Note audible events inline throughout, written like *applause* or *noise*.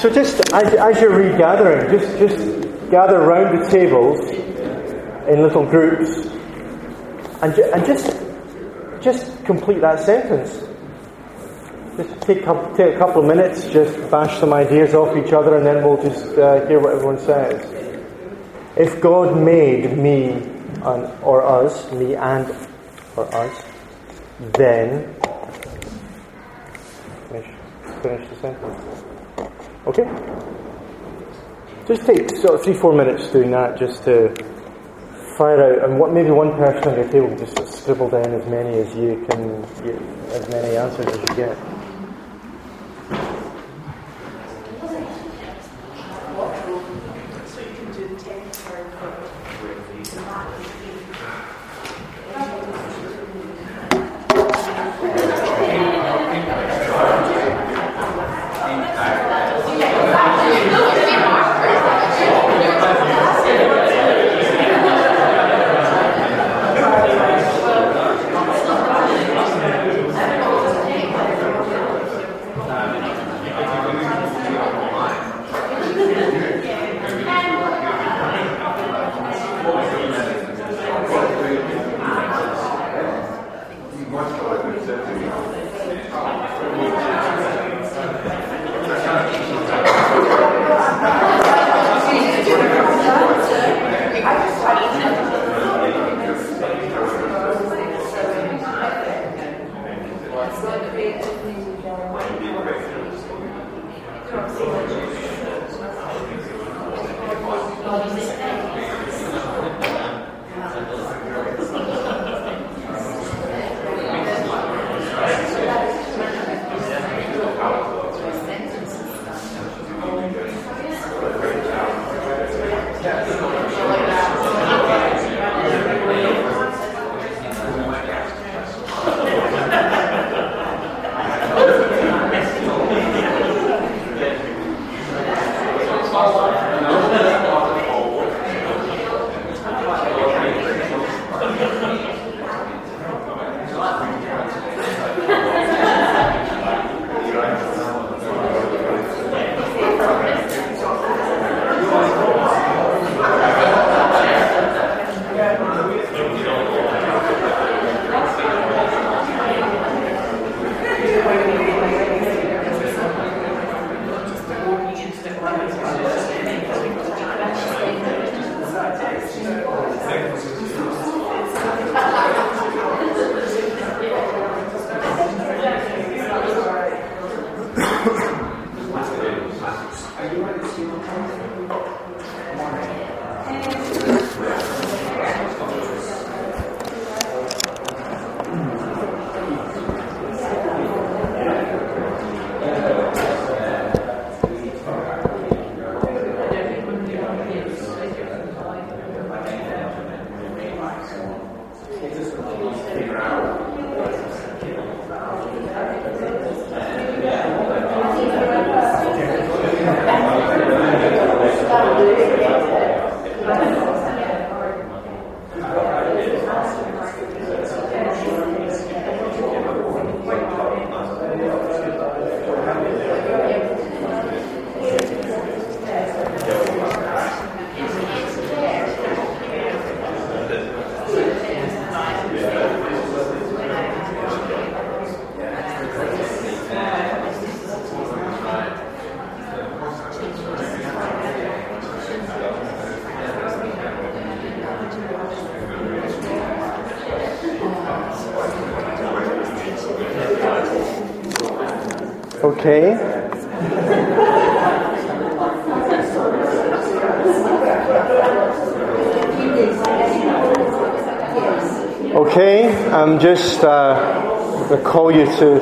So just as, as you're regathering, just just gather round the tables in little groups, and ju- and just just complete that sentence. Just take a, take a couple of minutes, just bash some ideas off each other, and then we'll just uh, hear what everyone says. If God made me and, or us, me and or us, then finish, finish the sentence. Okay? Just take sort of three, four minutes doing that just to fire out, and what, maybe one person on your table just scribble down as many as you can, as many answers as you get. Okay. Just uh, call you to.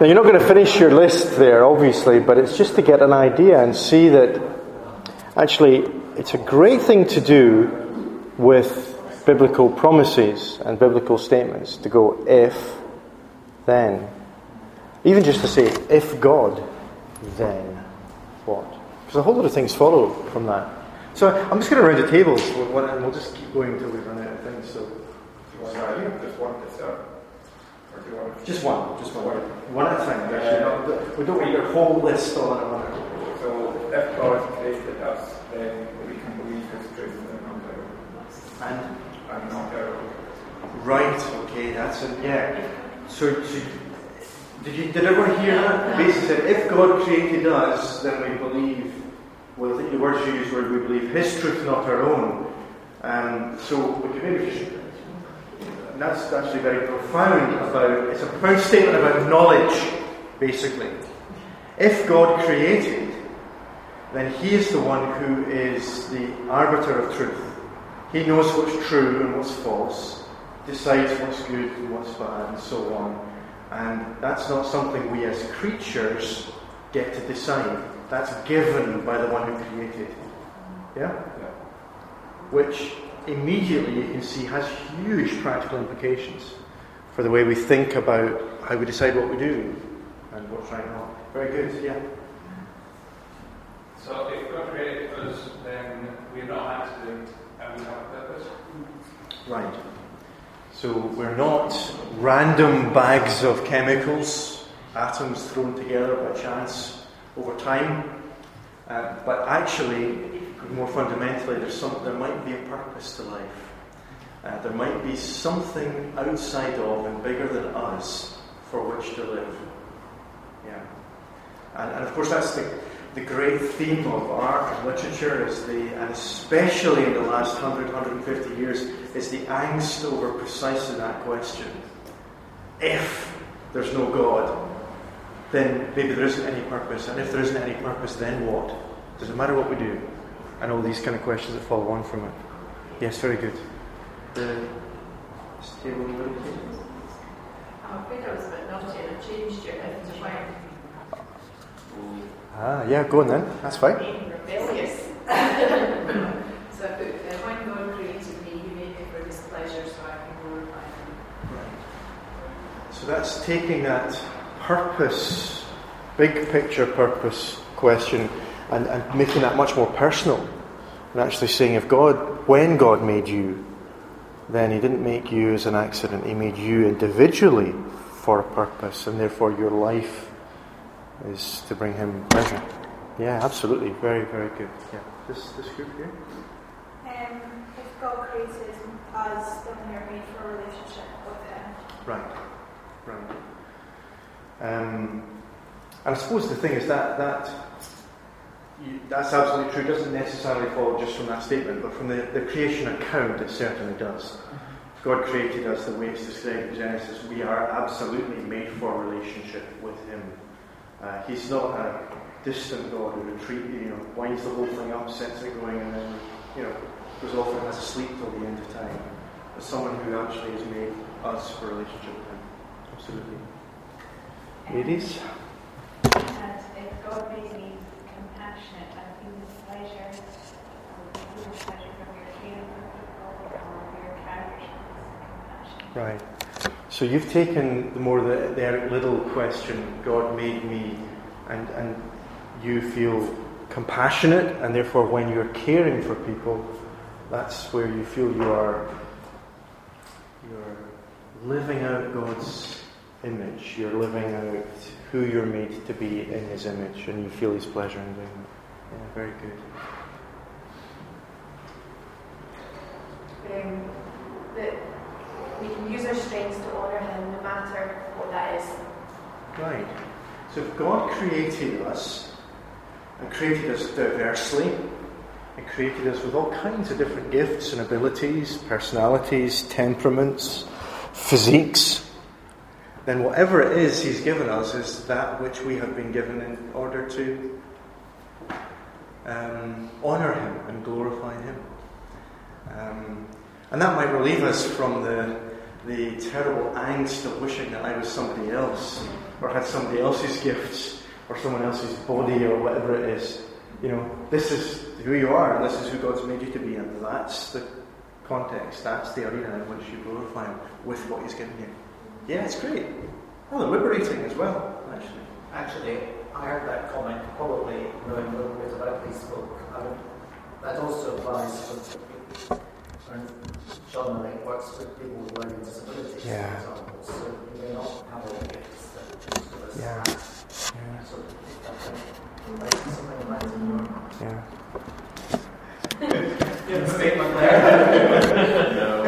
Now, you're not going to finish your list there, obviously, but it's just to get an idea and see that actually it's a great thing to do with biblical promises and biblical statements to go if, then. Even just to say, if God, then what? Because a whole lot of things follow from that. So I'm just going to round the tables, and we'll just keep going until we run out of things. So, Sorry, just one to start. Just one, just one. One at a time. Actually, we don't want your whole list all in one. So if God created us, then we can believe His truth and not our And and not our right, okay, that's it. Yeah. So, so did you did everyone hear that? Basically said, if God created us, then we believe. Well, I think the words you used were we believe His truth, not our own. Um, so we can maybe just. And that's actually very profound about. It's a profound statement about knowledge, basically. If God created, then He is the one who is the arbiter of truth. He knows what's true and what's false, decides what's good and what's bad, and so on. And that's not something we as creatures get to decide. That's given by the one who created. Yeah? Which immediately you can see has huge practical implications for the way we think about how we decide what we do and what's right and wrong. Very good, yeah. So if God created us, then we're not accident and we have a purpose. Right. So we're not random bags of chemicals, atoms thrown together by chance over time, uh, but actually, more fundamentally, there's some, there might be a purpose to life. Uh, there might be something outside of and bigger than us for which to live. Yeah. And, and of course, that's the, the great theme of art and literature is the, and especially in the last 100, 150 years, is the angst over precisely that question. If there's no God, then maybe there isn't any purpose. And if there isn't any purpose, then what? Does it matter what we do? And all these kind of questions that follow on from it. Yes, very good. The stable I'm afraid I was a bit naughty and I changed your if to when Ah, yeah, go on then. That's fine. being rebellious. *laughs* so I put, uh, when God created me, He made me for His pleasure so I can glorify Him. So that's taking that purpose, big picture purpose question, and, and making that much more personal. And actually saying, if God, when God made you, then He didn't make you as an accident. He made you individually for a purpose, and therefore your life is to bring Him pleasure. Yeah, absolutely. Very, very good. Yeah. This, this group here? Um, if God created us, then we are made for a relationship with Him. Right, right. Um, and I suppose the thing is that that you, that's absolutely true. It doesn't necessarily follow just from that statement, but from the, the creation account, it certainly does. God created us the way it's described in Genesis. We are absolutely made for a relationship with Him. Uh, he's not a distant God who retreat, you know, winds the whole thing up, sets it going, and then you know goes off and has a sleep till the end of time. But someone who actually has made us for a relationship with Him. Absolutely. Ladies? And if God made me compassionate, I feel His pleasure, compassion. Right. So you've taken the more the, the Eric Liddell question, God made me, and, and you feel compassionate, and therefore when you're caring for people, that's where you feel you are you're living out God's image. You're living out who you're made to be in His image, and you feel His pleasure in doing it. Yeah, very good. um, that we can use our strengths to honour Him no matter what that is. Right. So if God created us, and created us diversely, and created us with all kinds of different gifts and abilities, personalities, temperaments, physiques, then whatever it is He's given us is that which we have been given in order to um, honour Him and glorify Him. Um, and that might relieve us from the, the terrible angst of wishing that I was somebody else, or had somebody else's gifts, or someone else's body, or whatever it is. You know, this is who you are, and this is who God's made you to be, and that's the context, that's the arena in which you glorify Him with what He's given you. Yeah, it's great. Well, liberating as well, actually. Actually, I heard that comment probably knowing a little bit about this book. I that also applies to John Lake works with people with learning disabilities, yeah. for example, so you may not have all gifts that yeah. yeah. So that can something like Yeah. *laughs* Good statement there. *laughs* no. *laughs*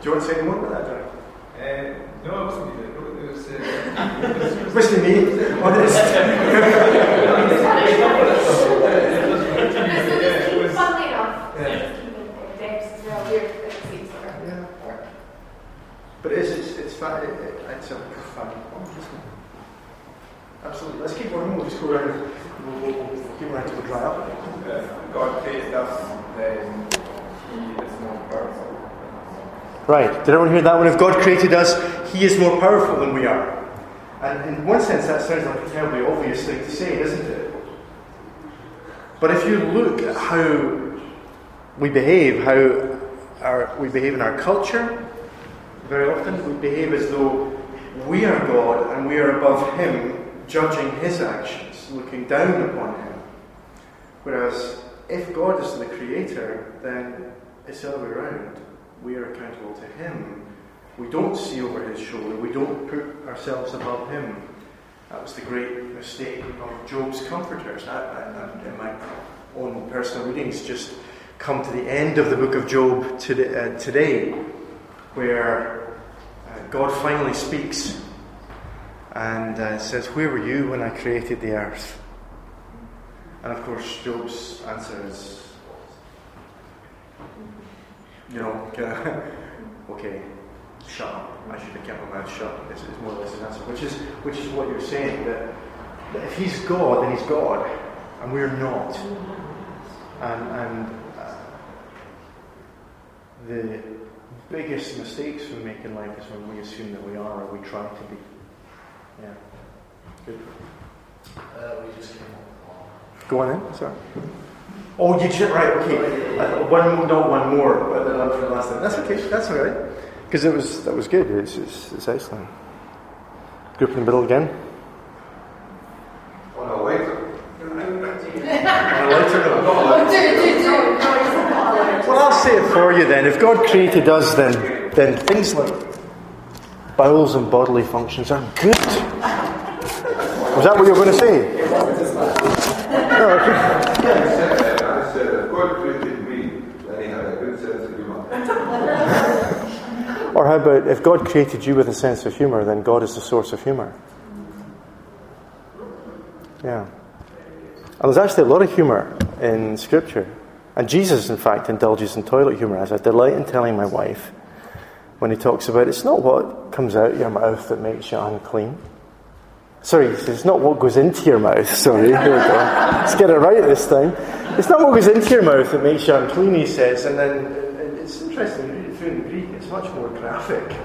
Do you want to say more about that, John? Uh, no, I not. It was, uh, me, honest. This is funnily enough, keeping depths as well. We're at the same sort of Yeah. work. But it is, it's, it's, fa- it, it, it's a profound point, isn't it? Absolutely. Let's keep going. We'll just go around. We'll, we'll, we'll keep around till we dry up. If God created us, then He is more powerful. Right. Did everyone hear that one? If God created us, He is more powerful than we are. And in one sense, that sounds like a terribly obvious thing to say, doesn't it? But if you look at how we behave, how our, we behave in our culture, very often we behave as though we are God and we are above Him, judging His actions, looking down upon Him. Whereas if God is the Creator, then it's the other way around. We are accountable to Him. We don't see over His shoulder. We don't put ourselves above Him. That was the great mistake of Job's comforters. I, in my own personal readings, just come to the end of the book of Job today, uh, where uh, God finally speaks and uh, says, Where were you when I created the earth? And of course, Job's answer is, you know, *laughs* okay, shut up. I should have kept my mouth shut. It's, is more or less his answer, which is which is what you're saying that, that if he's God, then he's God, and we're not. And and uh, the biggest mistakes we make in life is when we assume that we are or we try to be. Yeah. Good. Uh, we just came up. Go on then. Sorry. Oh, you did right. Okay. Uh, one, not one more, but then on for the last time. That's okay. That's all right. Because it was that was good. It's, it's, it's excellent. Group in the middle again. on a later. *laughs* Well, I'll say it for you then. If God created us, then then things like bowels and bodily functions are good. Was that what you were going to say? *laughs* No, okay. I said, if God created me, then he had a good sense of humour. Or how about if God created you with a sense of humour, then God is the source of humour? Yeah. And there's actually a lot of humour in Scripture. And Jesus, in fact, indulges in toilet humour, as I delight in telling my wife when he talks about it's not what comes out your mouth that makes you unclean. Sorry, it's not what goes into your mouth. *laughs* Sorry, here we go. Let's get it right this time. It's not what goes into your mouth that makes you unclean, he says. And then it's interesting, you read the much more graphic.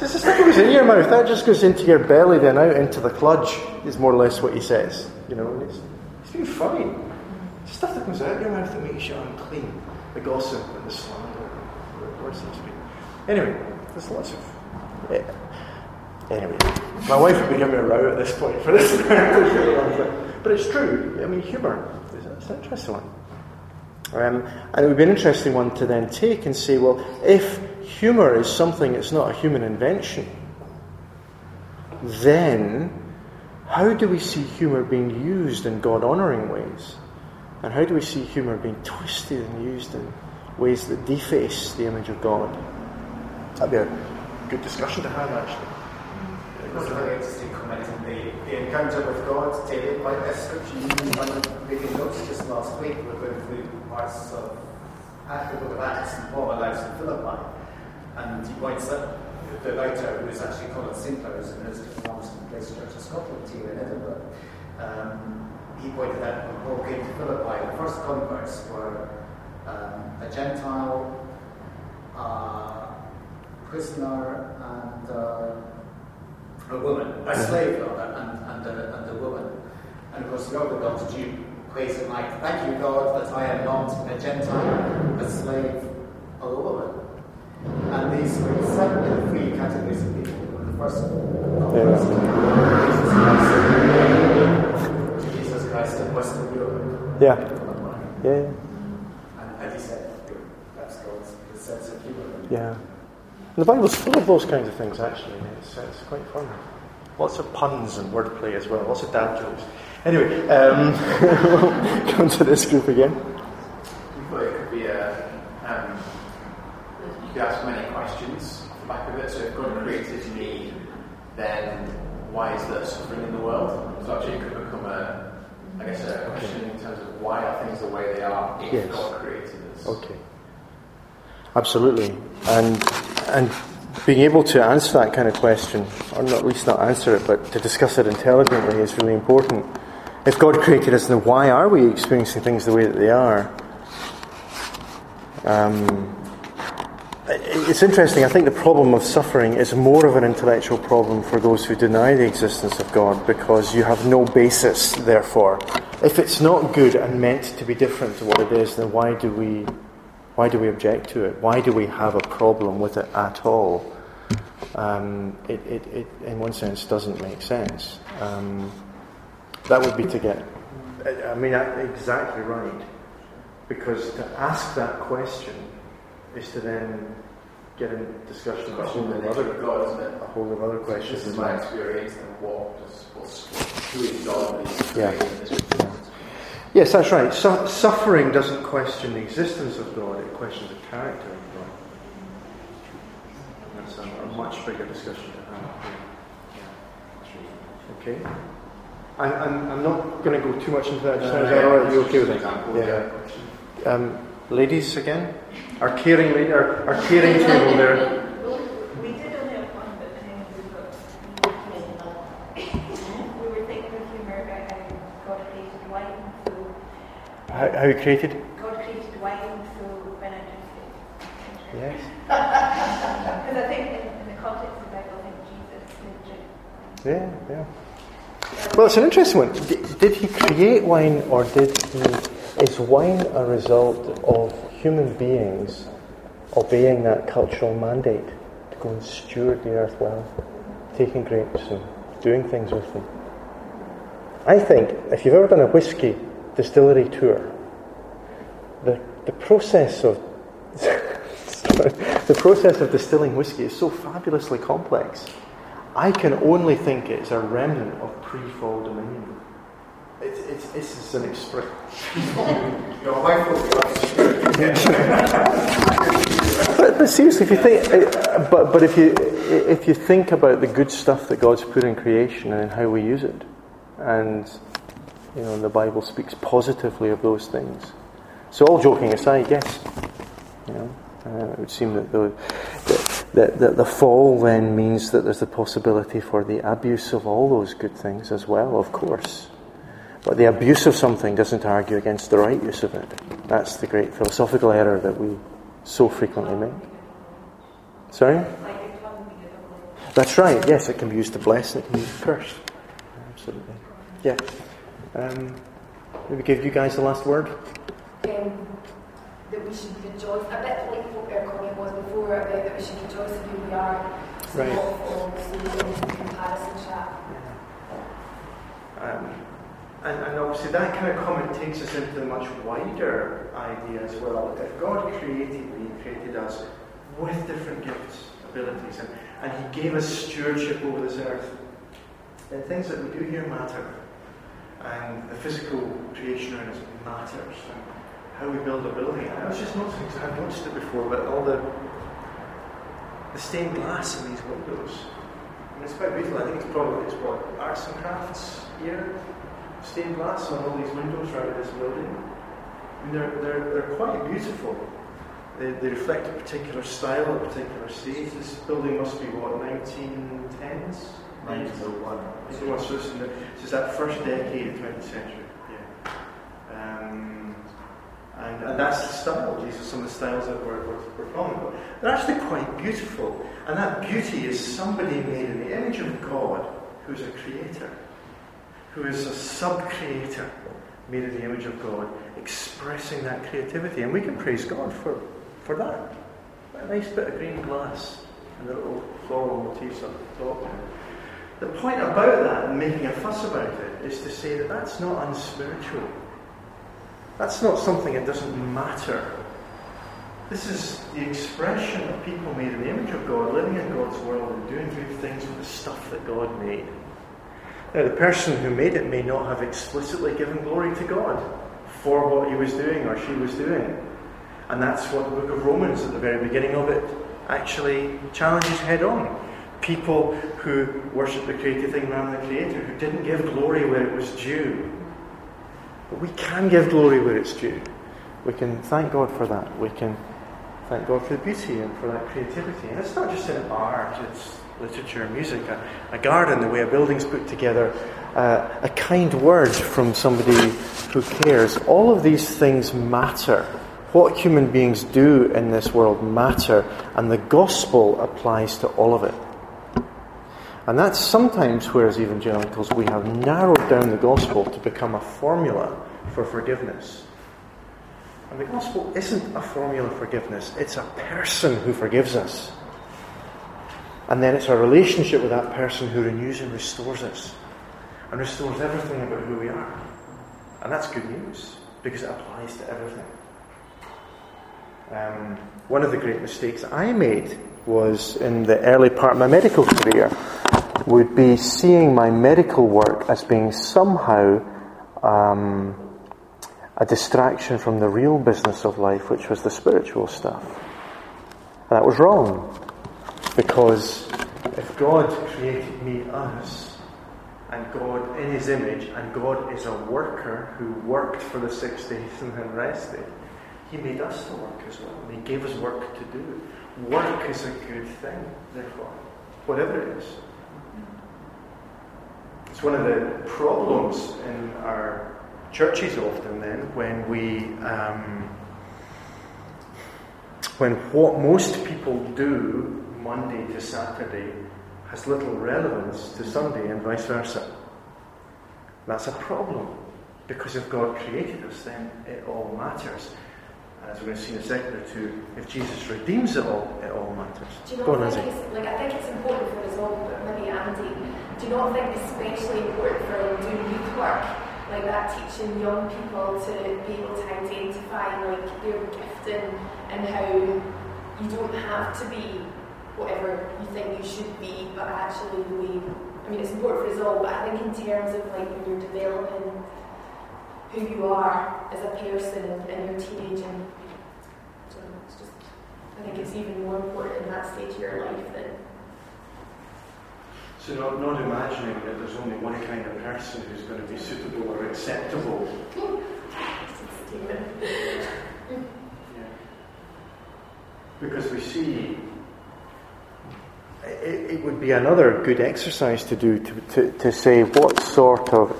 It's not what goes in your mouth, that just goes into your belly, then out into the cludge, is more or less what he says. You know, it's, it's being funny. It's stuff that comes out your mouth that makes you unclean. The gossip and the slander, seems to be. Anyway, there's lots of. Yeah. Anyway, my wife would be giving me a row at this point for this. *laughs* but it's true. I mean, humour is an interesting one. Um, and it would be an interesting one to then take and say, well, if humour is something that's not a human invention, then how do we see humour being used in God honouring ways? And how do we see humour being twisted and used in ways that deface the image of God? That'd be a good discussion to have, actually. That's a very interesting comment. And the, the encounter with God, David, by that scripture, have reading notes just last week, we were going through parts of after the book of Acts and Paul allows Philippi. And he points out the writer, who is actually Colin Sinclair, is a minister from Place Church of Scotland here in Edinburgh. Um, he pointed out that when Paul came to Philippi, the first converts were um, a Gentile, a prisoner, and uh, a woman, a slave rather, and, and, a, and a woman. And of course, the other God Jew prays it like, Thank you, God, that I am not a Gentile, a slave, or a woman. And these were the seven three categories of people. The first one, Jesus Christ in Western Europe. Yeah. Yeah, yeah. And, and he said, that's God's his sense of humor. Yeah. And the Bible's full of those kinds of things, actually. It's, it's quite fun. Lots of puns and wordplay as well, lots of dad jokes. Anyway, um, we'll *laughs* come to this group again. Well, it could be a. Um, you ask many questions off the back of it. So, if God created me, then why is there suffering in the world? So, actually, it could become a, I guess, a question in terms of why are things the way they are if Yes. God created us. Okay. Absolutely. And and being able to answer that kind of question, or not, at least not answer it, but to discuss it intelligently is really important. If God created us, then why are we experiencing things the way that they are? Um, it's interesting. I think the problem of suffering is more of an intellectual problem for those who deny the existence of God because you have no basis, therefore. If it's not good and meant to be different to what it is, then why do we why do we object to it? Why do we have a problem with it at all? Um, it, it, it, in one sense, doesn't make sense. Um, that would be to get, I- I mean, exactly right. Because to ask that question is to then get a discussion of a whole of the other, God, isn't it? a whole of other questions This is my experience, and what does what's, is God? that Yeah. creating this world? Yes, that's right. Su- suffering doesn't question the existence of God, it questions the character of God. That's a, a much bigger discussion to have. yeah. Okay? I'm, I'm, I'm not going to go too much into that. Just now. Is that all right? You okay with it? Example, Yeah. Um, ladies again? Our caring lady, our, our caring table there. How How, you created? God created wine, so when I drink it. Yes. Because I think in, in the context of the Bible, I think Jesus did drink. Yeah, yeah. Well, it's an interesting one. Did he create wine, or did he? Is wine a result of human beings obeying that cultural mandate to go and steward the earth well, taking grapes and doing things with them? I think if you've ever done a whiskey distillery tour, the the process of *laughs* the process of distilling whiskey is so fabulously complex. I can only think it's a remnant of pre-fall dominion. It's, it's, this is an expression. Your wife will be But, but seriously, if you think, uh, but, but if you if you think about the good stuff that God's put in creation and how we use it, and you know the Bible speaks positively of those things. So all joking aside, yes, you know, uh, it would seem that the, that, that the fall then means that there's the possibility for the abuse of all those good things as well, of course. But the abuse of something doesn't argue against the right use of it. That's the great philosophical error that we so frequently make. Sorry? Like your tongue being a double That's right, yes, it can be used to bless and it can be used to curse. Absolutely. Yeah. Um, maybe give you guys the last word. um, that we should rejoice, a bit like what our comment was before about that we should rejoice in who we are, so Right. not fall so comparison trap. Um, and, and obviously, that kind of comment takes us into a much wider idea as well. If God created me, He created us with different gifts, abilities, and, and He gave us stewardship over this earth, then things that we do here matter. And the physical creation around us matters. And how we build a building. I was just noticing, 'cause I've noticed it before, but all the, the stained glass in these windows. I mean, it's quite beautiful. I think it's probably it's what arts and crafts here, stained glass on all these windows around this building. I mean, they're they're they're quite beautiful. They, they reflect a particular style, a particular stage. This building must be what 1910s. 1901. So what's this? in the- This is that first decade of the 20th century. Yeah. Um, and, and that's the style. These are some of the styles that were, were, were prominent. But they're actually quite beautiful. And that beauty is somebody made in the image of God who's a creator, who is a sub creator made in the image of God, expressing that creativity. And we can praise God for, for that. A nice bit of green glass and the little floral motifs up the top. The point about that and making a fuss about it is to say that that's not unspiritual. That's not something that doesn't matter. This is the expression of people made in the image of God, living in God's world and doing good things with the stuff that God made. Now, the person who made it may not have explicitly given glory to God for what he was doing or she was doing. And that's what the book of Romans, at the very beginning of it, actually challenges head on. People who worship the created thing rather than the creator, who didn't give glory where it was due. But we can give glory where it's due. We can thank God for that. We can thank God for the beauty and for that creativity. And it's not just in art, it's literature, music, a, a garden, the way a building's put together, uh, a kind word from somebody who cares. All of these things matter. What human beings do in this world matter, and the gospel applies to all of it. And that's sometimes where, as evangelicals, we have narrowed down the gospel to become a formula for forgiveness. And the gospel isn't a formula for forgiveness, it's a person who forgives us. And then it's our relationship with that person who renews and restores us and restores everything about who we are. And that's good news because it applies to everything. Um, one of the great mistakes I made was in the early part of my medical career would be seeing my medical work as being somehow um, a distraction from the real business of life, which was the spiritual stuff. And that was wrong. Because if God created me, us, and God in his image, and God is a worker who worked for the six days and then rested, he made us to work as well. He gave us work to do. Work is a good thing, therefore, whatever it is. It's one of the problems in our churches often then when we um, when what most people do Monday to Saturday has little relevance to Sunday and vice versa. That's a problem because if God created us, then it all matters. And as we're going to see in a second or two, if Jesus redeems it all, it all matters. Do you not Go on, think it's, like, I think it's important for us all, but maybe Andy, do you not think it's especially important for doing youth work, like that teaching young people to be able to identify like their gifting and how you don't have to be whatever you think you should be, but actually we, I mean, it's important for us all, but I think in terms of like when you're developing who you are as a person in your teenage and so it's just, I think it's even more important in that stage of your life than So not, not imagining that there's only one kind of person who's going to be suitable or acceptable. *laughs* Yeah. Because we see it, it would be another good exercise to do to, to, to say what sort of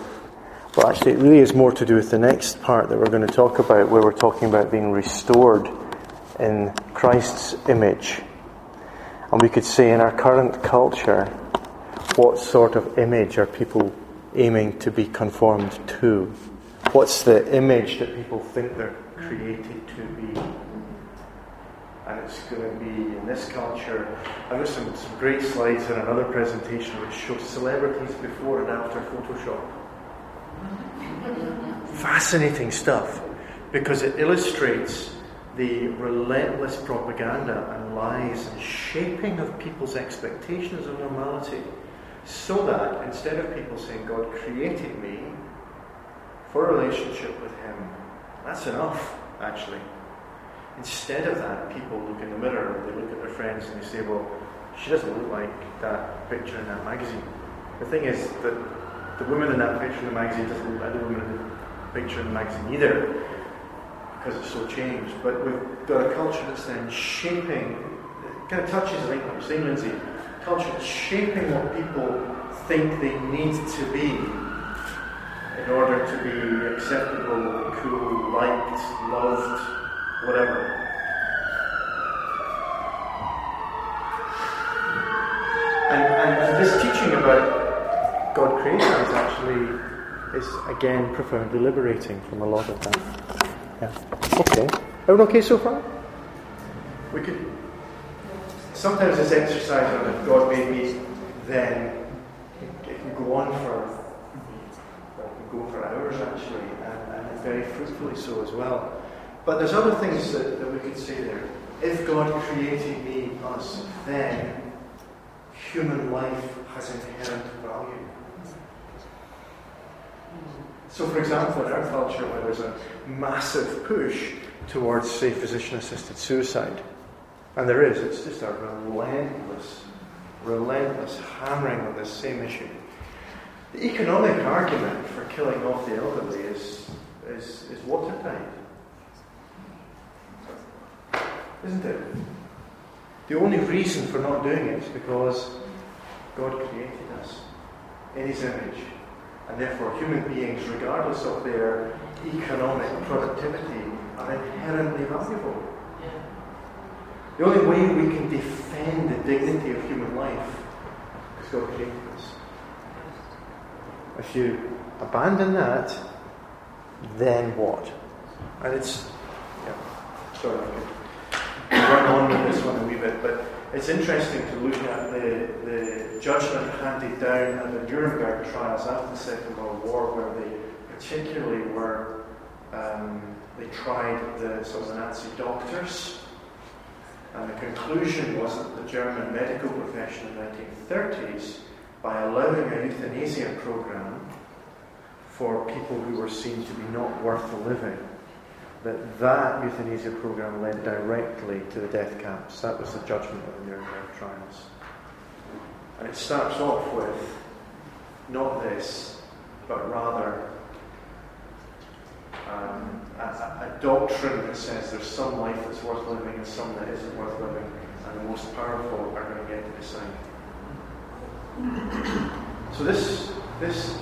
well actually it really is more to do with the next part that we're going to talk about where we're talking about being restored in Christ's image. And we could say in our current culture, what sort of image are people aiming to be conformed to? What's the image that people think they're created to be? And it's going to be in this culture. I've got some, some great slides in another presentation which show celebrities before and after Photoshop. *laughs* Fascinating stuff because it illustrates the relentless propaganda and lies and shaping of people's expectations of normality so that instead of people saying, God created me for a relationship with Him, that's enough, actually. Instead of that, people look in the mirror, or they look at their friends and they say, Well, she doesn't look like that picture in that magazine. The thing is that the woman in that picture in the magazine doesn't look like the woman in the picture in the magazine either, because it's so changed. But we've got a culture that's then shaping, it kind of touches, I think, what you're saying, Lindsay, culture that's shaping what people think they need to be in order to be acceptable, cool, liked, loved, whatever. And, and, and this teaching about God creating is actually is again profoundly liberating from a lot of that. Yeah. Okay. Everyone okay so far? We could sometimes this exercise on if God made me, then it can go on for it can go for hours actually, and, and very fruitfully so as well. But there's other things that, that we could say there. If God created me, us, then human life has inherent value. So, for example, in our culture, where there's a massive push towards, say, physician assisted suicide, and there is, it's just a relentless, relentless hammering on this same issue. The economic argument for killing off the elderly is, is, is watertight. Isn't it? The only reason for not doing it is because God created us in His image. And therefore, human beings, regardless of their economic productivity, are inherently valuable. The only way we can defend the dignity of human life is God created us. If you abandon that, then what? And it's, yeah, sorry, run on with this one a wee bit, but it's interesting to look at the, the judgment handed down at the Nuremberg trials after the Second World War, where they particularly were, um, they tried the sort of the Nazi doctors. And the conclusion was that the German medical profession in the 1930s, by allowing a euthanasia program for people who were seen to be not worth the living, that that euthanasia program led directly to the death camps. That was the judgment of the Nuremberg trials. And it starts off with not this, but rather um, a, a, doctrine that says there's some life that's worth living and some that isn't worth living, and the most powerful are going to get to decide. So this this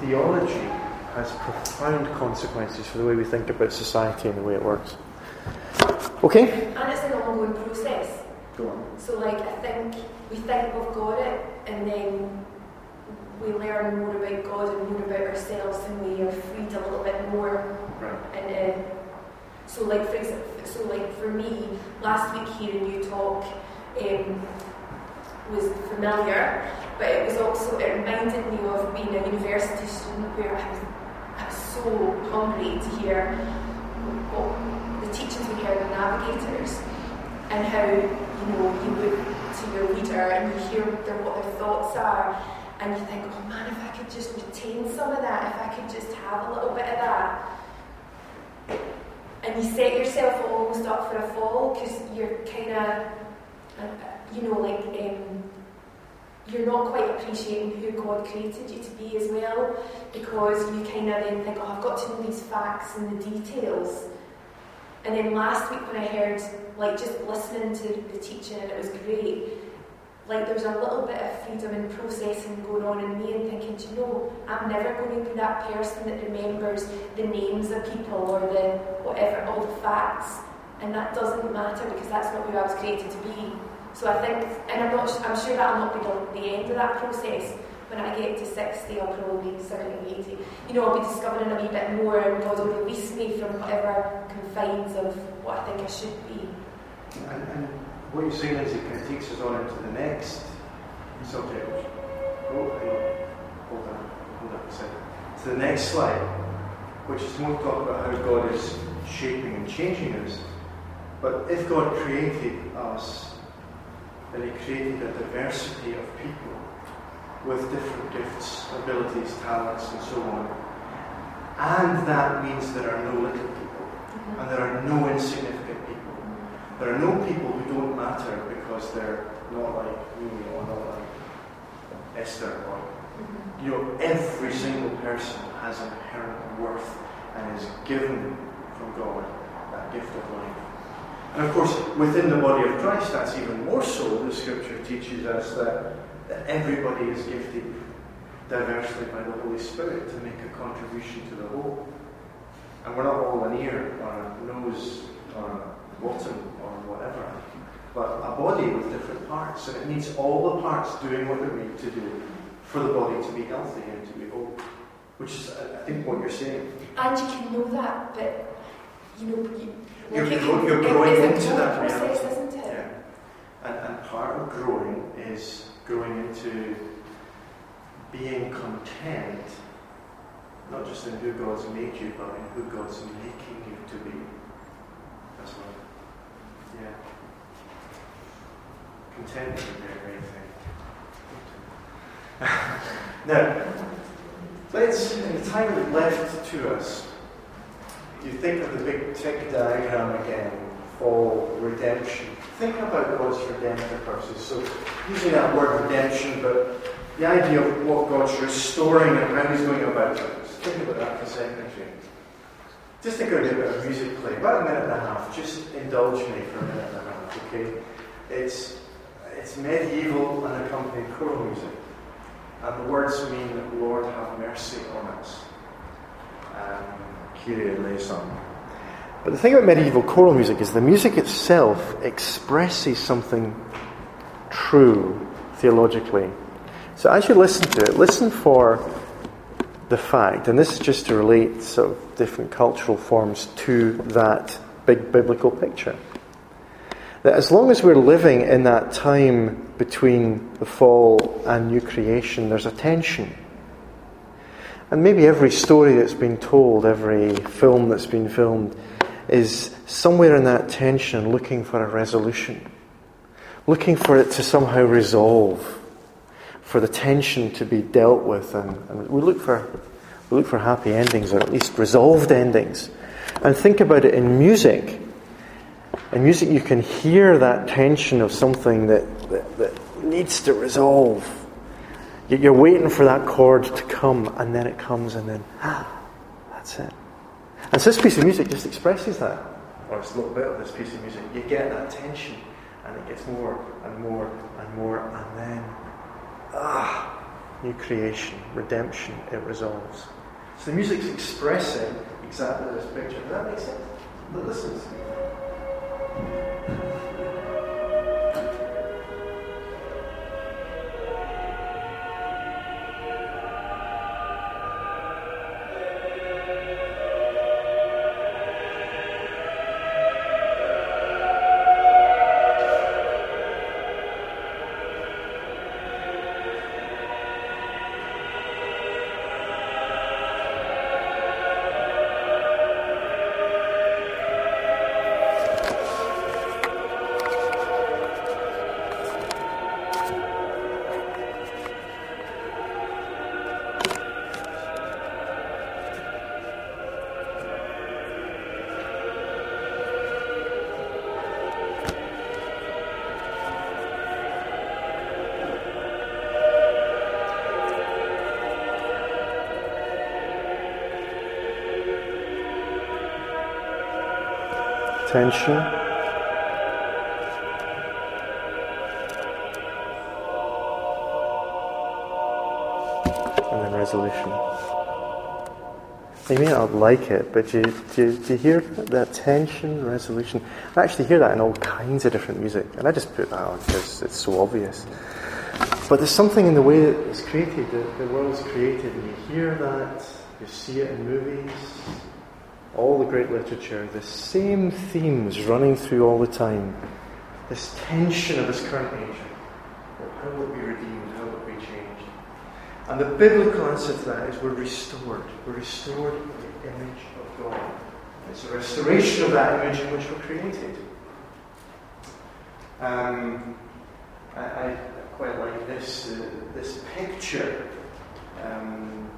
theology has profound consequences for the way we think about society and the way it works. Okay? And it's an ongoing process. Go on. So, like, I think we think we've got it, and then we learn more about God and more about ourselves, and we are freed a little bit more. Right. And uh, so, like, for example, so like for me, last week hearing you talk um, was familiar, but it was also it reminded me of being a university student where I was so hungry to hear what the teachings we heard the navigators and how you know you look to your leader and you hear their, what their thoughts are and you think, oh man, if I could just retain some of that, if I could just have a little bit of that. And you set yourself almost up for a fall because you're kind of, uh, you know, like um, you're not quite appreciating who God created you to be as well, because you kind of then think, oh, I've got to know these facts and the details. And then last week when I heard, like, just listening to the teaching, and it was great, like, there was a little bit of freedom and processing going on in me, and thinking, you know, I'm never going to be that person that remembers the names of people or the whatever, all the facts. And that doesn't matter because that's not who I was created to be. So I think, and I'm not, I'm sure that'll not be the, the end of that process. When I get to 60, I'll probably be 70, 80. You know, I'll be discovering a wee bit more, and God will release me from whatever confines of what I think I should be. And, and what you're saying is it kind of takes us on into the next subject. Oh, hang on. Hold on. Hold on a second. To the next slide, which is more talk about how God is shaping and changing us. But if God created us that He created a diversity of people with different gifts, abilities, talents, and so on. And that means there are no little people, mm-hmm. and there are no insignificant people. There are no people who don't matter because they're not like me or not like Esther or mm-hmm. you know, every single person has inherent worth and is given from God that gift of life. And of course, within the body of Christ, that's even more so. The scripture teaches us that, that everybody is gifted diversely by the Holy Spirit to make a contribution to the whole. And we're not all an ear or a nose or a bottom or whatever, but a body with different parts. And it needs all the parts doing what they're made to do for the body to be healthy and to be whole. Which is, I think, what you're saying. And you can know that, but you know, you, you're, you're, you're growing into that reality. isn't it? Yeah, And, and part of growing is growing into being content, not just in who God's made you, but in who God's making you to be as well. Yeah. Contentment is a very great thing. *laughs* now, Let's, in the time left to us, you think of the big tick diagram again, for redemption. Think about God's redemptive purposes. So, using that word redemption, but the idea of what God's restoring and how He's going about things. Think about that for a second, actually. Just think about a bit of music play, about a minute and a half. Just indulge me for a minute and a half, okay? It's, it's medieval and accompanied choral music. And the words mean, Lord, have mercy on us. Um, But the thing about medieval choral music is the music itself expresses something true theologically. So as you listen to it, listen for the fact, and this is just to relate sort of different cultural forms to that big biblical picture. That as long as we're living in that time between the fall and new creation, there's a tension. And maybe every story that's been told, every film that's been filmed, is somewhere in that tension looking for a resolution, looking for it to somehow resolve, for the tension to be dealt with. And, and we, look for, we look for happy endings, or at least resolved endings. And think about it in music. In music, you can hear that tension of something that, that, that needs to resolve. You're waiting for that chord to come, and then it comes, and then, ah, *gasps* that's it. And so this piece of music just expresses that. Or it's a little bit of this piece of music. You get that tension, and it gets more and more and more, and then, ah, new creation, redemption, it resolves. So the music's expressing exactly this picture. Does that make sense? Listen. Tension. And then resolution. You may not like it, but do you, do, do you hear that tension, resolution? I actually hear that in all kinds of different music, and I just put that on because it's so obvious. But there's something in the way that it's created, that the world's created, and you hear that, you see it in movies, all the great literature, the same themes running through all the time. This tension of this current age. How will it be redeemed? How will it be changed? And the biblical answer to that is we're restored. We're restored in the image of God. It's a restoration of that image in which we're created. Um, I, I, quite like this, uh, this picture. Um,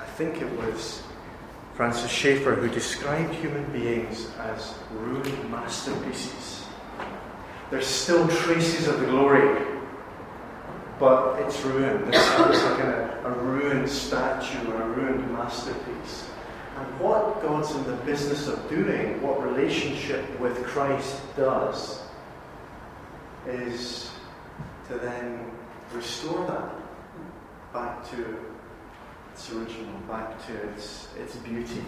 I think it was Francis Schaeffer, who described human beings as ruined masterpieces. There's still traces of the glory, but it's ruined. This is like a, a ruined statue or a ruined masterpiece. And what God's in the business of doing, what relationship with Christ does, is to then restore that back to its original, back to its, its beauty.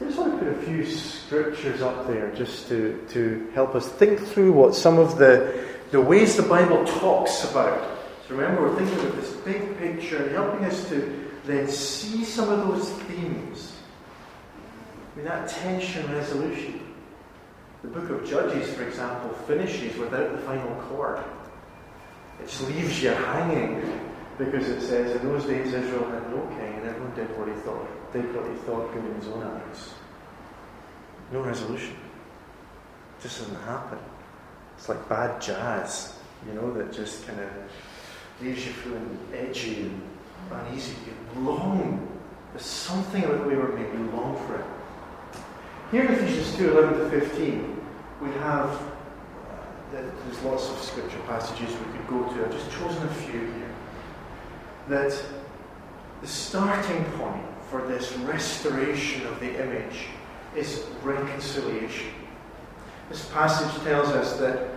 I just want to put a few scriptures up there just to, to help us think through what some of the, the ways the Bible talks about. So remember, we're thinking of this big picture and helping us to then see some of those themes. I mean, that tension resolution. The book of Judges, for example, finishes without the final chord. It just leaves you hanging because it says, in those days Israel had no king and everyone did what he thought, did what he thought good in his own eyes. No resolution. It just doesn't happen. It's like bad jazz, you know, that just kind of leaves you feeling edgy and uneasy. You long. There's something about the way we're made. You long for it. Here in Ephesians 2 11 to 15, we have, uh, there's lots of scripture passages we could go to. I've just chosen a few. That the starting point for this restoration of the image is reconciliation. This passage tells us that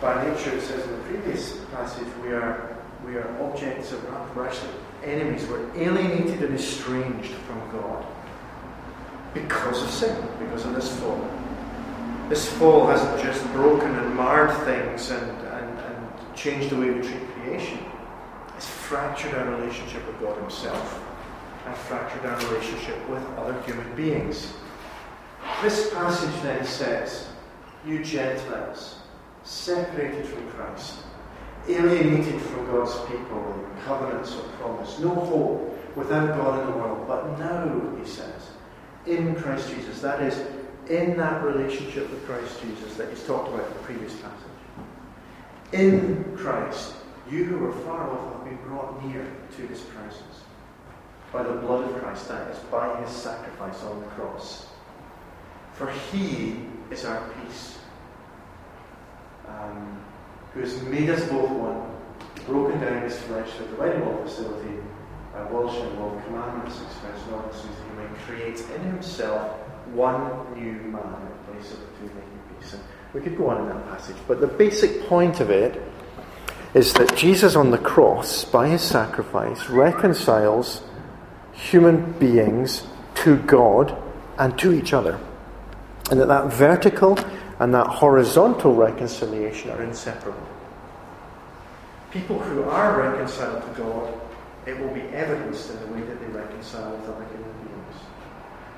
by nature, it says in the previous passage, we are, we are objects of wrath. We're actually enemies. We're alienated and estranged from God because of sin, because of this fall. This fall hasn't just broken and marred things and, and, and changed the way we treat creation. Fractured our relationship with God Himself and fractured our relationship with other human beings. This passage then says, You Gentiles, separated from Christ, alienated from God's people and covenants of promise, no hope without God in the world. But now, he says, in Christ Jesus, that is, in that relationship with Christ Jesus that he's talked about in the previous passage. In Christ, you who were far off have been brought near to his presence by the blood of Christ, that is, by his sacrifice on the cross. For he is our peace, um, who has made us both one, broken down his flesh through the wedding wall facility, by abolishing all commandments expressed in ordinances, he may create in himself one new man in place of the two making peace. And we could go on in that passage, but the basic point of it is that Jesus on the cross, by his sacrifice, reconciles human beings to God and to each other. And that that vertical and that horizontal reconciliation are inseparable. People who are reconciled to God, it will be evidenced in the way that they reconcile with other human beings.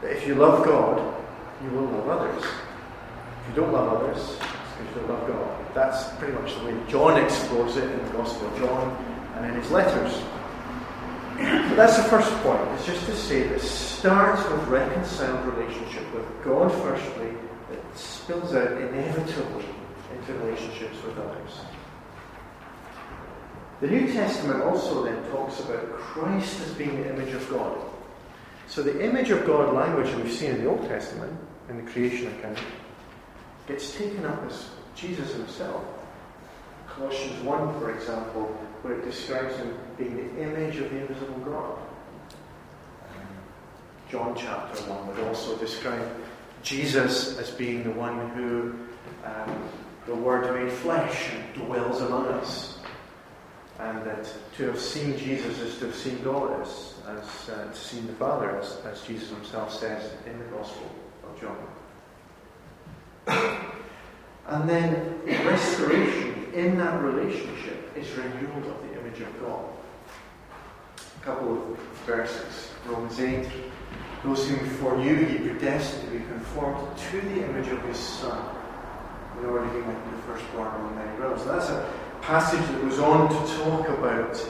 That if you love God, you will love others. If you don't love others, because don't love God. That's pretty much the way John explores it in the Gospel of John and in his letters. But that's the first point. It's just to say that it starts with reconciled relationship with God firstly, that spills out inevitably into relationships with others. The New Testament also then talks about Christ as being the image of God. So the image of God language we've seen in the Old Testament, in the creation account, gets taken up as Jesus himself. Colossians 1, for example, where it describes him being the image of the invisible God. John chapter 1 would also describe Jesus as being the one who um, the Word made flesh and dwells among us. And that to have seen Jesus is to have seen God, as, as uh, to seen the Father, as, as Jesus himself says in the Gospel of John. *coughs* and then restoration in that relationship is renewal of the image of God. A couple of verses. Romans 8. Those whom foreknew he predestined to be conformed to the image of his Son, in order he might be the firstborn among many brothers. That's a passage that goes on to talk about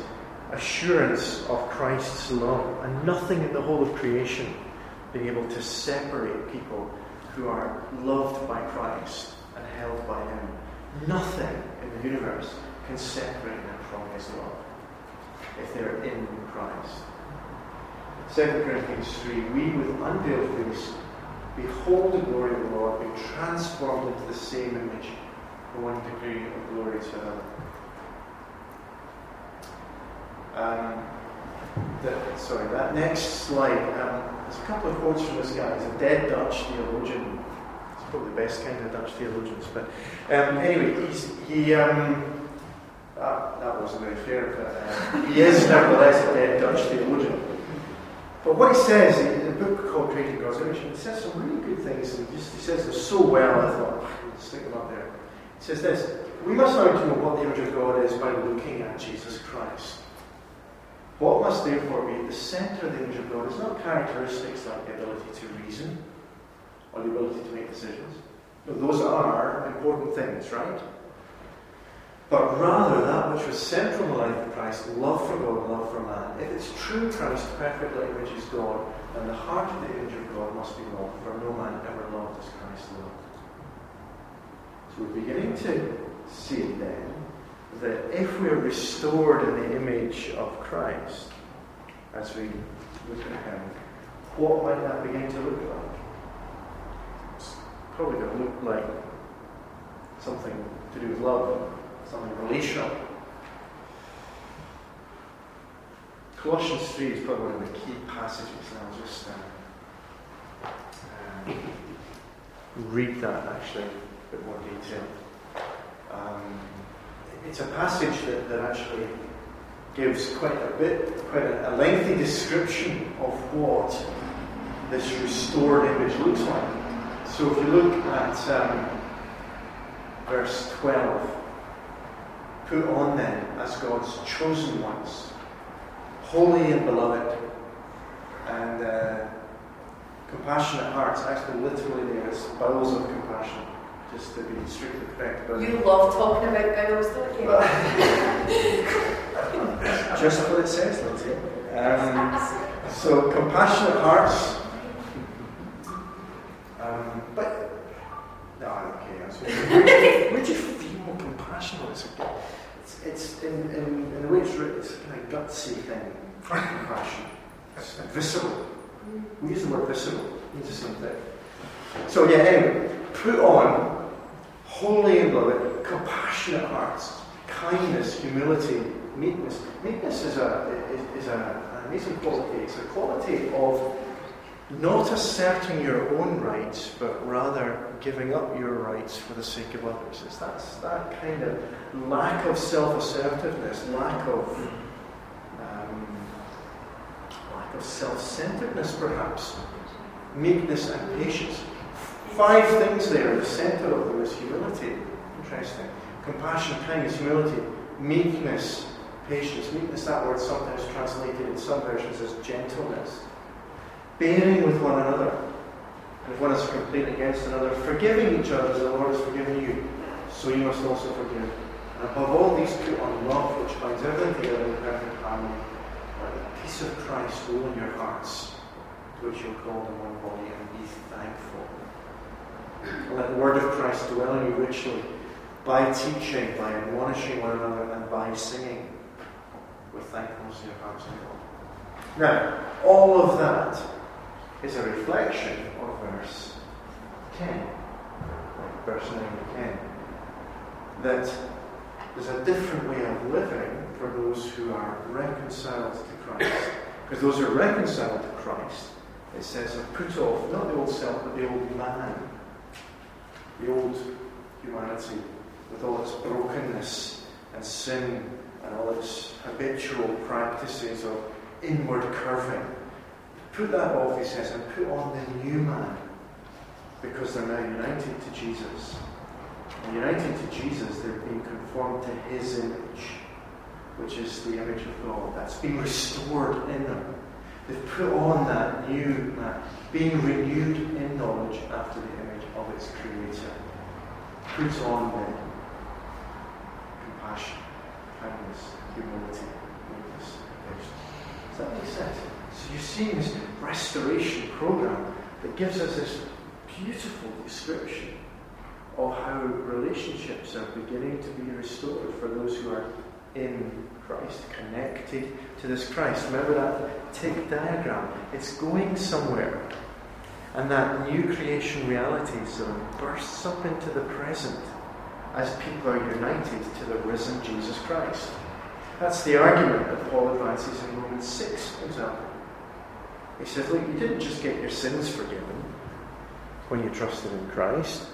assurance of Christ's love and nothing in the whole of creation being able to separate people who are loved by Christ and held by him. Nothing in the universe can separate them from his love if they're in Christ. 2 Corinthians 3 We with unveiled face behold the glory of the Lord, be transformed into the same image from one degree of glory to another. Um, the, sorry, that next slide, um, there's a couple of quotes from this guy. He's a dead Dutch theologian. He's probably the best kind of Dutch theologians. But um, anyway, he's, he, um, that, that wasn't very fair, but uh, he is nevertheless a dead Dutch theologian. But what he says in the book called Created in God's Image, he says some really good things, and he, just, he says them so well, I thought, I'll stick them up there. He says this We must to know what the image of God is by looking at Jesus Christ. What must therefore be at the centre of the image of God is not characteristics like the ability to reason or the ability to make decisions. But those are important things, right? But rather that which was central in the life of Christ, love for God, love for man. If it's true Christ perfectly images God, then the heart of the image of God must be love, for no man ever loved as Christ loved. So we're beginning to see then that if we're restored in the image of Christ, as we look at Him, what might that begin to look like? It's probably going to look like something to do with love, something relational. Colossians 3 is probably one of the key passages, and I'll just uh, uh, read that actually in a bit more detail. Um, it's a passage that, that actually gives quite a bit, quite a, a lengthy description of what this restored image looks like. So if you look at um, verse 12, put on then as God's chosen ones, holy and beloved, and uh, compassionate hearts. Actually, literally, there is bowels of compassion, just to be strictly correct. But You love talking about bowels, don't you? *laughs* just what it says, Lindsay. Um, so, compassionate hearts. Um, but, no, okay. That's *laughs* Where do you feel compassion? It's, it's, it's in, in, in the way it's written, it's a kind of gutsy thing. Compassion. It's visceral. We use the word visceral. It means the same thing. So, yeah, anyway, put on holy and beloved, compassionate hearts, kindness, humility, meekness. Meekness is, a, is, is a, an amazing quality. It's a quality of not asserting your own rights, but rather giving up your rights for the sake of others. It's that, that kind of lack of self assertiveness, lack of um, lack of self centeredness, perhaps, meekness and patience. Five things there. The center of them is humility. Interesting. Compassion, kindness, humility, meekness, patience. Meekness, that word sometimes translated in some versions as gentleness. Bearing with one another. And if one a complaint against another, forgiving each other as the Lord has forgiven you, so you must also forgive. And above all these, put on love, which binds everything together in perfect harmony. Let the peace of Christ rule in your hearts, to which you are called in one body, and be thankful. Let the word of Christ dwell in you richly, by teaching, by admonishing one another, and by singing with thankfulness in your hearts to God. Now, all of that is a reflection of verse 10, verse 9 to 10. That there's a different way of living for those who are reconciled to Christ. Because those who are reconciled to Christ, it says, have put off not the old self, but the old man, the old humanity, with all its brokenness and sin and all its habitual practices of inward curving. Put that off, he says, and put on the new man because they're now united to Jesus. And united to Jesus, they're being conformed to his image, which is the image of God. That's being restored in them. They've put on that new man, being renewed in knowledge after the of its creator. Put on then compassion, kindness, humility, meekness, patience. Does that make sense? So you see this restoration program that gives us this beautiful description of how relationships are beginning to be restored for those who are in Christ, connected to this Christ. Remember that tick diagram? It's going somewhere. And that new creation reality zone bursts up into the present as people are united to the risen Jesus Christ. That's the argument that Paul advances in Romans 6, for example. He says, Look, you didn't just get your sins forgiven when you trusted in Christ.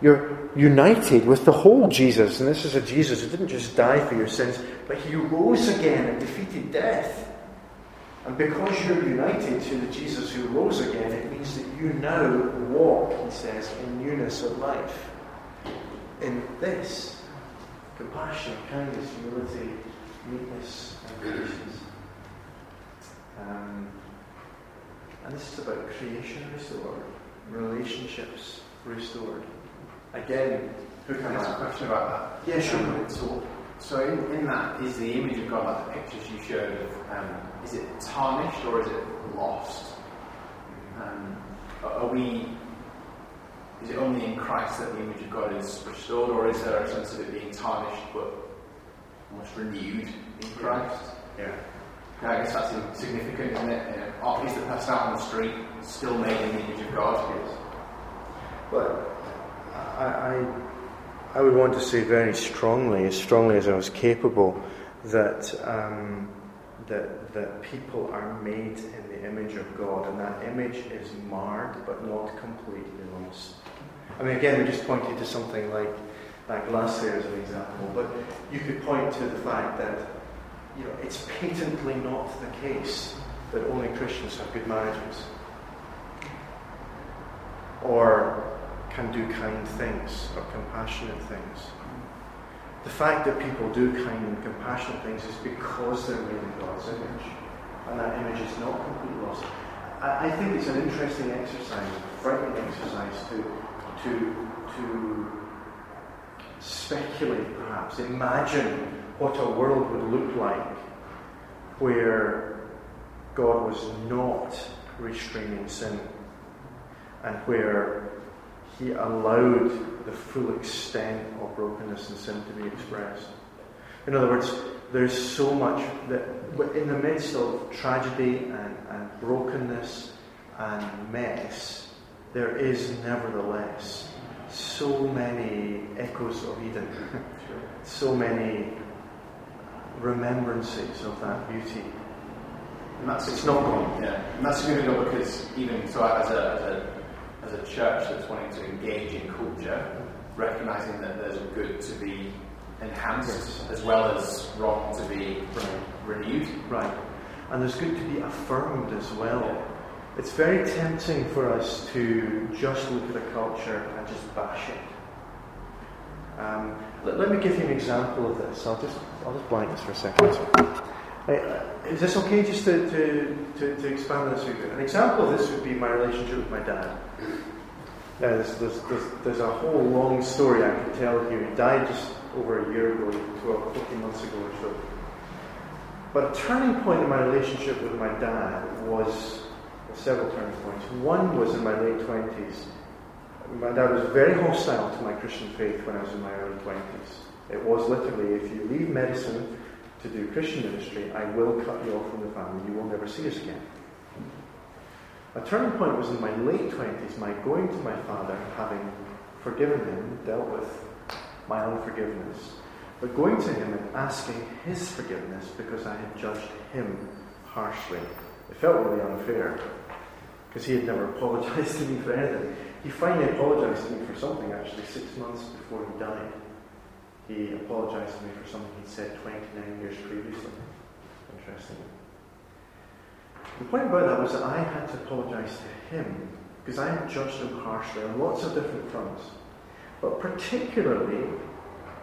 You're united with the whole Jesus. And this is a Jesus who didn't just die for your sins, but he rose again and defeated death. And because you're united to the Jesus who rose again, it means that you now walk, he says, in newness of life. In this compassion, kindness, humility, meekness, and patience. Um, and this is about creation restored, relationships restored. Again, who Can ask a question about that? Yeah, sure. Um, So, so in, in that, is the image of God, like the pictures you showed, of, um, is it tarnished or is it lost? Um, are we, is it only in Christ that the image of God is restored, or is there a sense of it being tarnished but almost renewed in Christ. Yeah. I guess that's significant, isn't it? You know, is the person out on the street, still made in the image of God. Yes. But I, I, I would want to say very strongly, as strongly as I was capable, that, um, that, that people are made in the image of God, and that image is marred but not completely lost. I mean, again, we just pointed to something like, like glass there as an example, but you could point to the fact that you know, it's patently not the case that only Christians have good marriages or can do kind things or compassionate things. The fact that people do kind and compassionate things is because they're made in God's image, and that image is not completely lost. I, I think it's an interesting exercise, a frightening exercise to, to, to speculate, perhaps, imagine what a world would look like where God was not restraining sin and where He allowed the full extent of brokenness and sin to be expressed. In other words, there's so much that in the midst of tragedy and, and brokenness and mess, there is nevertheless so many echoes of Eden, *laughs* so many remembrances of that beauty. And that's It's not gone. Yeah, and that's significant because even so, as a, as a as a church that's wanting to engage in culture, recognizing that there's good to be enhanced Yes. as well as wrong to be renewed. Right. And there's good to be affirmed as well. It's very tempting for us to just look at a culture and just bash it. Um, let, let me give you an example of this. I'll just, I'll just blank this for a second. Uh, Is this okay just to, to, to, to expand on this? An example of this would be my relationship with my dad. Now, there's, there's, there's, there's a whole long story I could tell here. He died just over a year ago, 12, 14 months ago or so. But a turning point in my relationship with my dad was several turning points. One was in my late 20s. My dad was very hostile to my Christian faith when I was in my early 20s. It was literally, if you leave medicine to do Christian ministry, I will cut you off from the family. You will never see us again. A turning point was in my late 20s, my going to my father, having forgiven him, dealt with my unforgiveness, but going to him and asking his forgiveness because I had judged him harshly. It felt really unfair because he had never *laughs* apologized to me for anything. He finally apologized to me for something actually six months before he died. He apologized to me for something he'd said 29 years previously. Interesting. The point about that was that I had to apologize to him because I had judged him harshly on lots of different fronts. But particularly,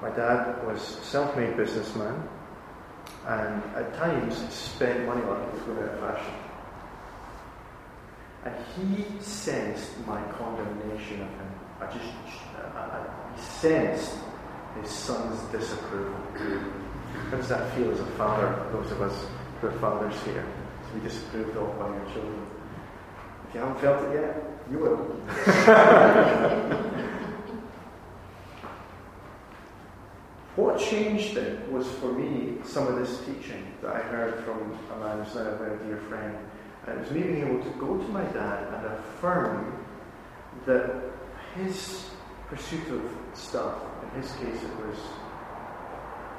my dad was a self-made businessman and at times spent money like it was fashion. And he sensed my condemnation of him. I just, I, I, he sensed his son's disapproval. How does that feel as a father, those of us who are fathers here, to be disapproved of by your children? If you haven't felt it yet, you will. *laughs* what changed it was for me some of this teaching that I heard from a man who's now a very dear friend. And it was me being able to go to my dad and affirm that his pursuit of stuff, in his case it was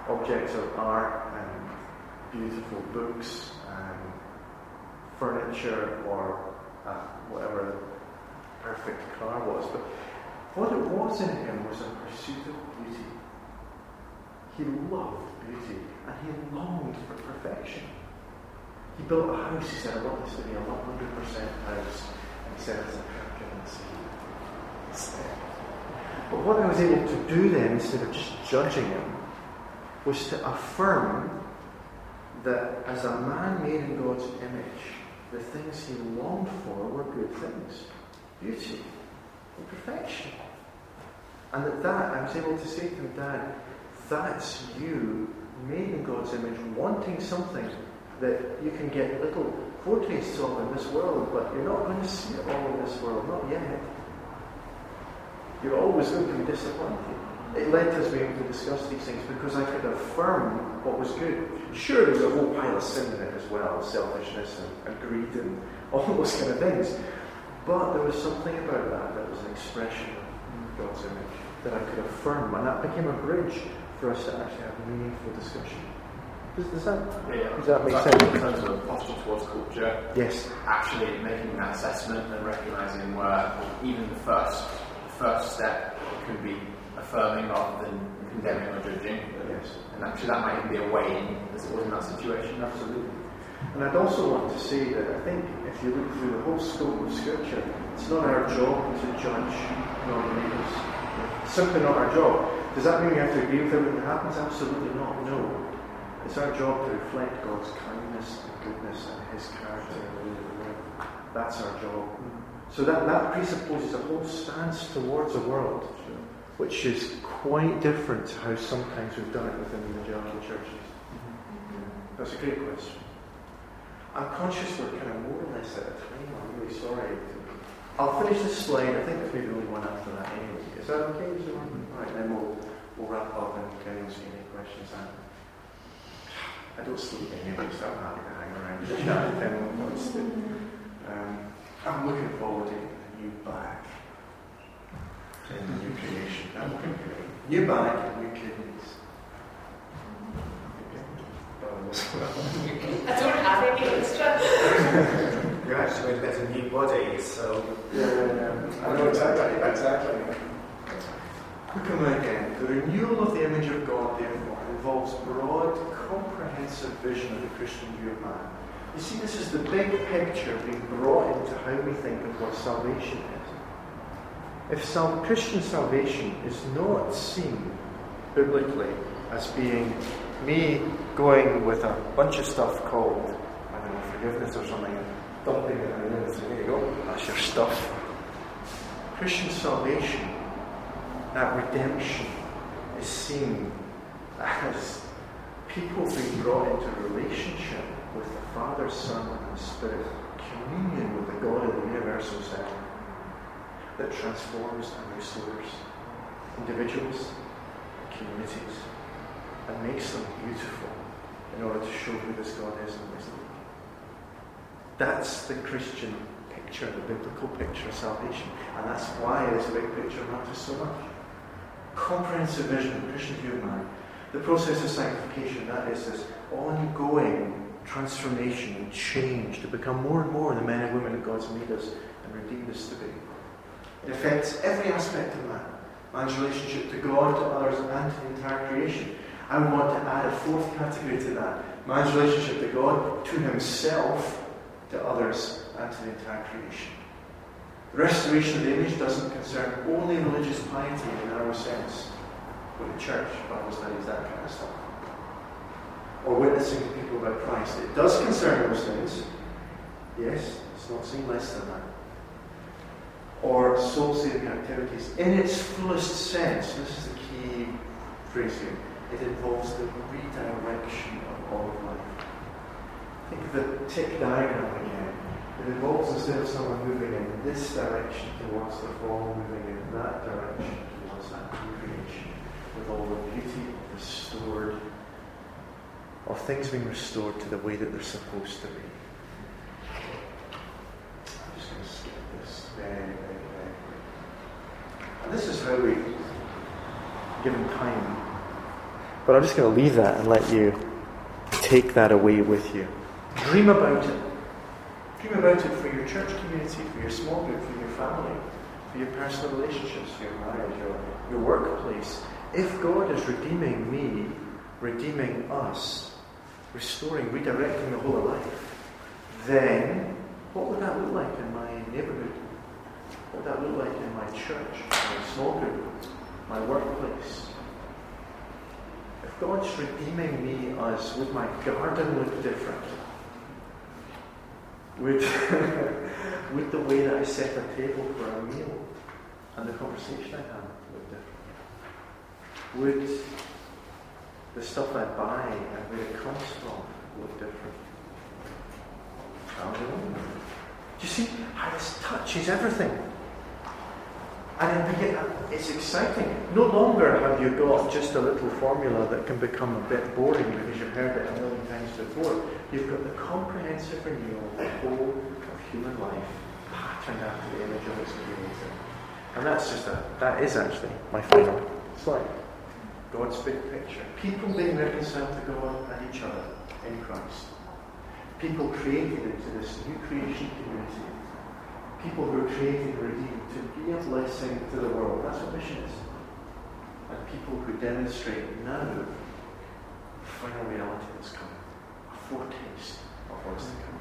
objects of art and beautiful books and furniture or uh, whatever the perfect car was. But what it was in him was a pursuit of beauty. He loved beauty and he longed for perfection. He built a house, he said, I want this to be a 100% house. And he said, it's a Hercules instead. But what I was able to do then, instead of just judging him, was to affirm that as a man made in God's image, the things he longed for were good things beauty and perfection. And that, that I was able to say to him, Dad, that's you made in God's image, wanting something that you can get little foretastes of in this world, but you're not going to see it all in this world, not yet. You're always going to be disappointed. It led to us being able to discuss these things because I could affirm what was good. Sure, there was a whole pile of sin in it as well selfishness and, and greed and *laughs* all those kind of things. But there was something about that that was an expression of God's image that I could affirm, and that became a bridge for us to actually have meaningful discussion. Does, does that, Yeah. does that make So sense? In terms of posture towards culture, Yes. actually making that assessment and recognizing where even the first first step can be affirming rather than condemning or judging. Yes. And actually that might even be a way in as it was in that situation. Absolutely. And I'd also want to say that I think if you look through the whole scope of Scripture, it's not our job to judge non-believers. It's simply not our job. Does that mean we have to agree with everything that happens? Absolutely not. No. It's our job to reflect God's kindness and goodness and His character in the way that we live. That's our job. So that, that presupposes a whole stance towards the world which is quite different to how sometimes we've done it within the of churches. Mm-hmm. That's a great question. I'm conscious we're kind of more or less at a time. I'm really sorry. I'll finish this slide. I think there's maybe only one after that anyway. Is that okay? Is one? Mm-hmm. Right, then we'll, we'll wrap up and if anyone's got any questions. I, I don't sleep anyway, so I'm happy to hang around and chat if anyone wants to. Mm-hmm. Um, I'm looking forward to getting a new bag in the new creation. That would be great. New bag and new kidneys. I don't have any extra. You're actually going to get a new body, so Yeah, yeah, yeah. I know exactly, exactly. Look at that again. The renewal of the image of God, therefore, involves broad, comprehensive vision of the Christian view of man. You see, this is the big picture being brought into how we think of what salvation is. If Christian salvation is not seen biblically as being me going with a bunch of stuff called, I don't know, forgiveness or something, and dumping it and saying, there you go, that's your stuff. Christian salvation, that redemption, is seen *laughs* as people being brought into relationship with the Father, Son, and the Spirit, communion with the God of the universal self that transforms and restores individuals, communities, and makes them beautiful in order to show who this God is and wisdom. That's the Christian picture, the biblical picture of salvation. And that's why this big picture matters so much. Comprehensive vision, Christian view of man. The process of sanctification, that is this ongoing transformation and change to become more and more the men and women that God's made us and redeemed us to be. It affects every aspect of man. Man's relationship to God, to others, and to the entire creation. I want to add a fourth category to that. Man's relationship to God, to himself, to others, and to the entire creation. The restoration of the image doesn't concern only religious piety in a narrow sense, with the church, Bible studies, that kind of stuff, or witnessing to people about Christ. It does concern those things. Yes, it's not seen less than that. Or soul saving activities in its fullest sense. This is the key phrase here. It involves the redirection of all of life. Think of the tick diagram again. It involves instead of someone moving in this direction towards the fall, moving in that direction towards that new creation, with all the beauty of restored, of things being restored to the way that they're supposed to be. I'm just going to skip this very, very, very. And this is how we, given time, but I'm just going to leave that and let you take that away with you. Dream about it. Dream about it for your church community, for your small group, for your family, for your personal relationships, for your marriage, your, your workplace. If God is redeeming me, redeeming us, restoring, redirecting the whole of life, then what would that look like in my neighborhood? What would that look like in my church, my small group, my workplace? If God's redeeming me, as would my garden look different? Would, *laughs* would the way that I set a table for a meal and the conversation I have look different? Would the stuff I buy and where it comes from look different? Do you see how this touches everything? And get, uh, it's exciting. No longer have you got just a little formula that can become a bit boring because you've heard it a million times before. You've got the comprehensive renewal of the whole of human life patterned after the image of its creator. And that's just a, that is actually my final slide. God's big picture. People being reconciled to God and each other in Christ. People created into this new creation community people who are created and redeemed to be a blessing to the world. That's what mission is. And people who demonstrate now the final reality that's coming, a foretaste of what's to come.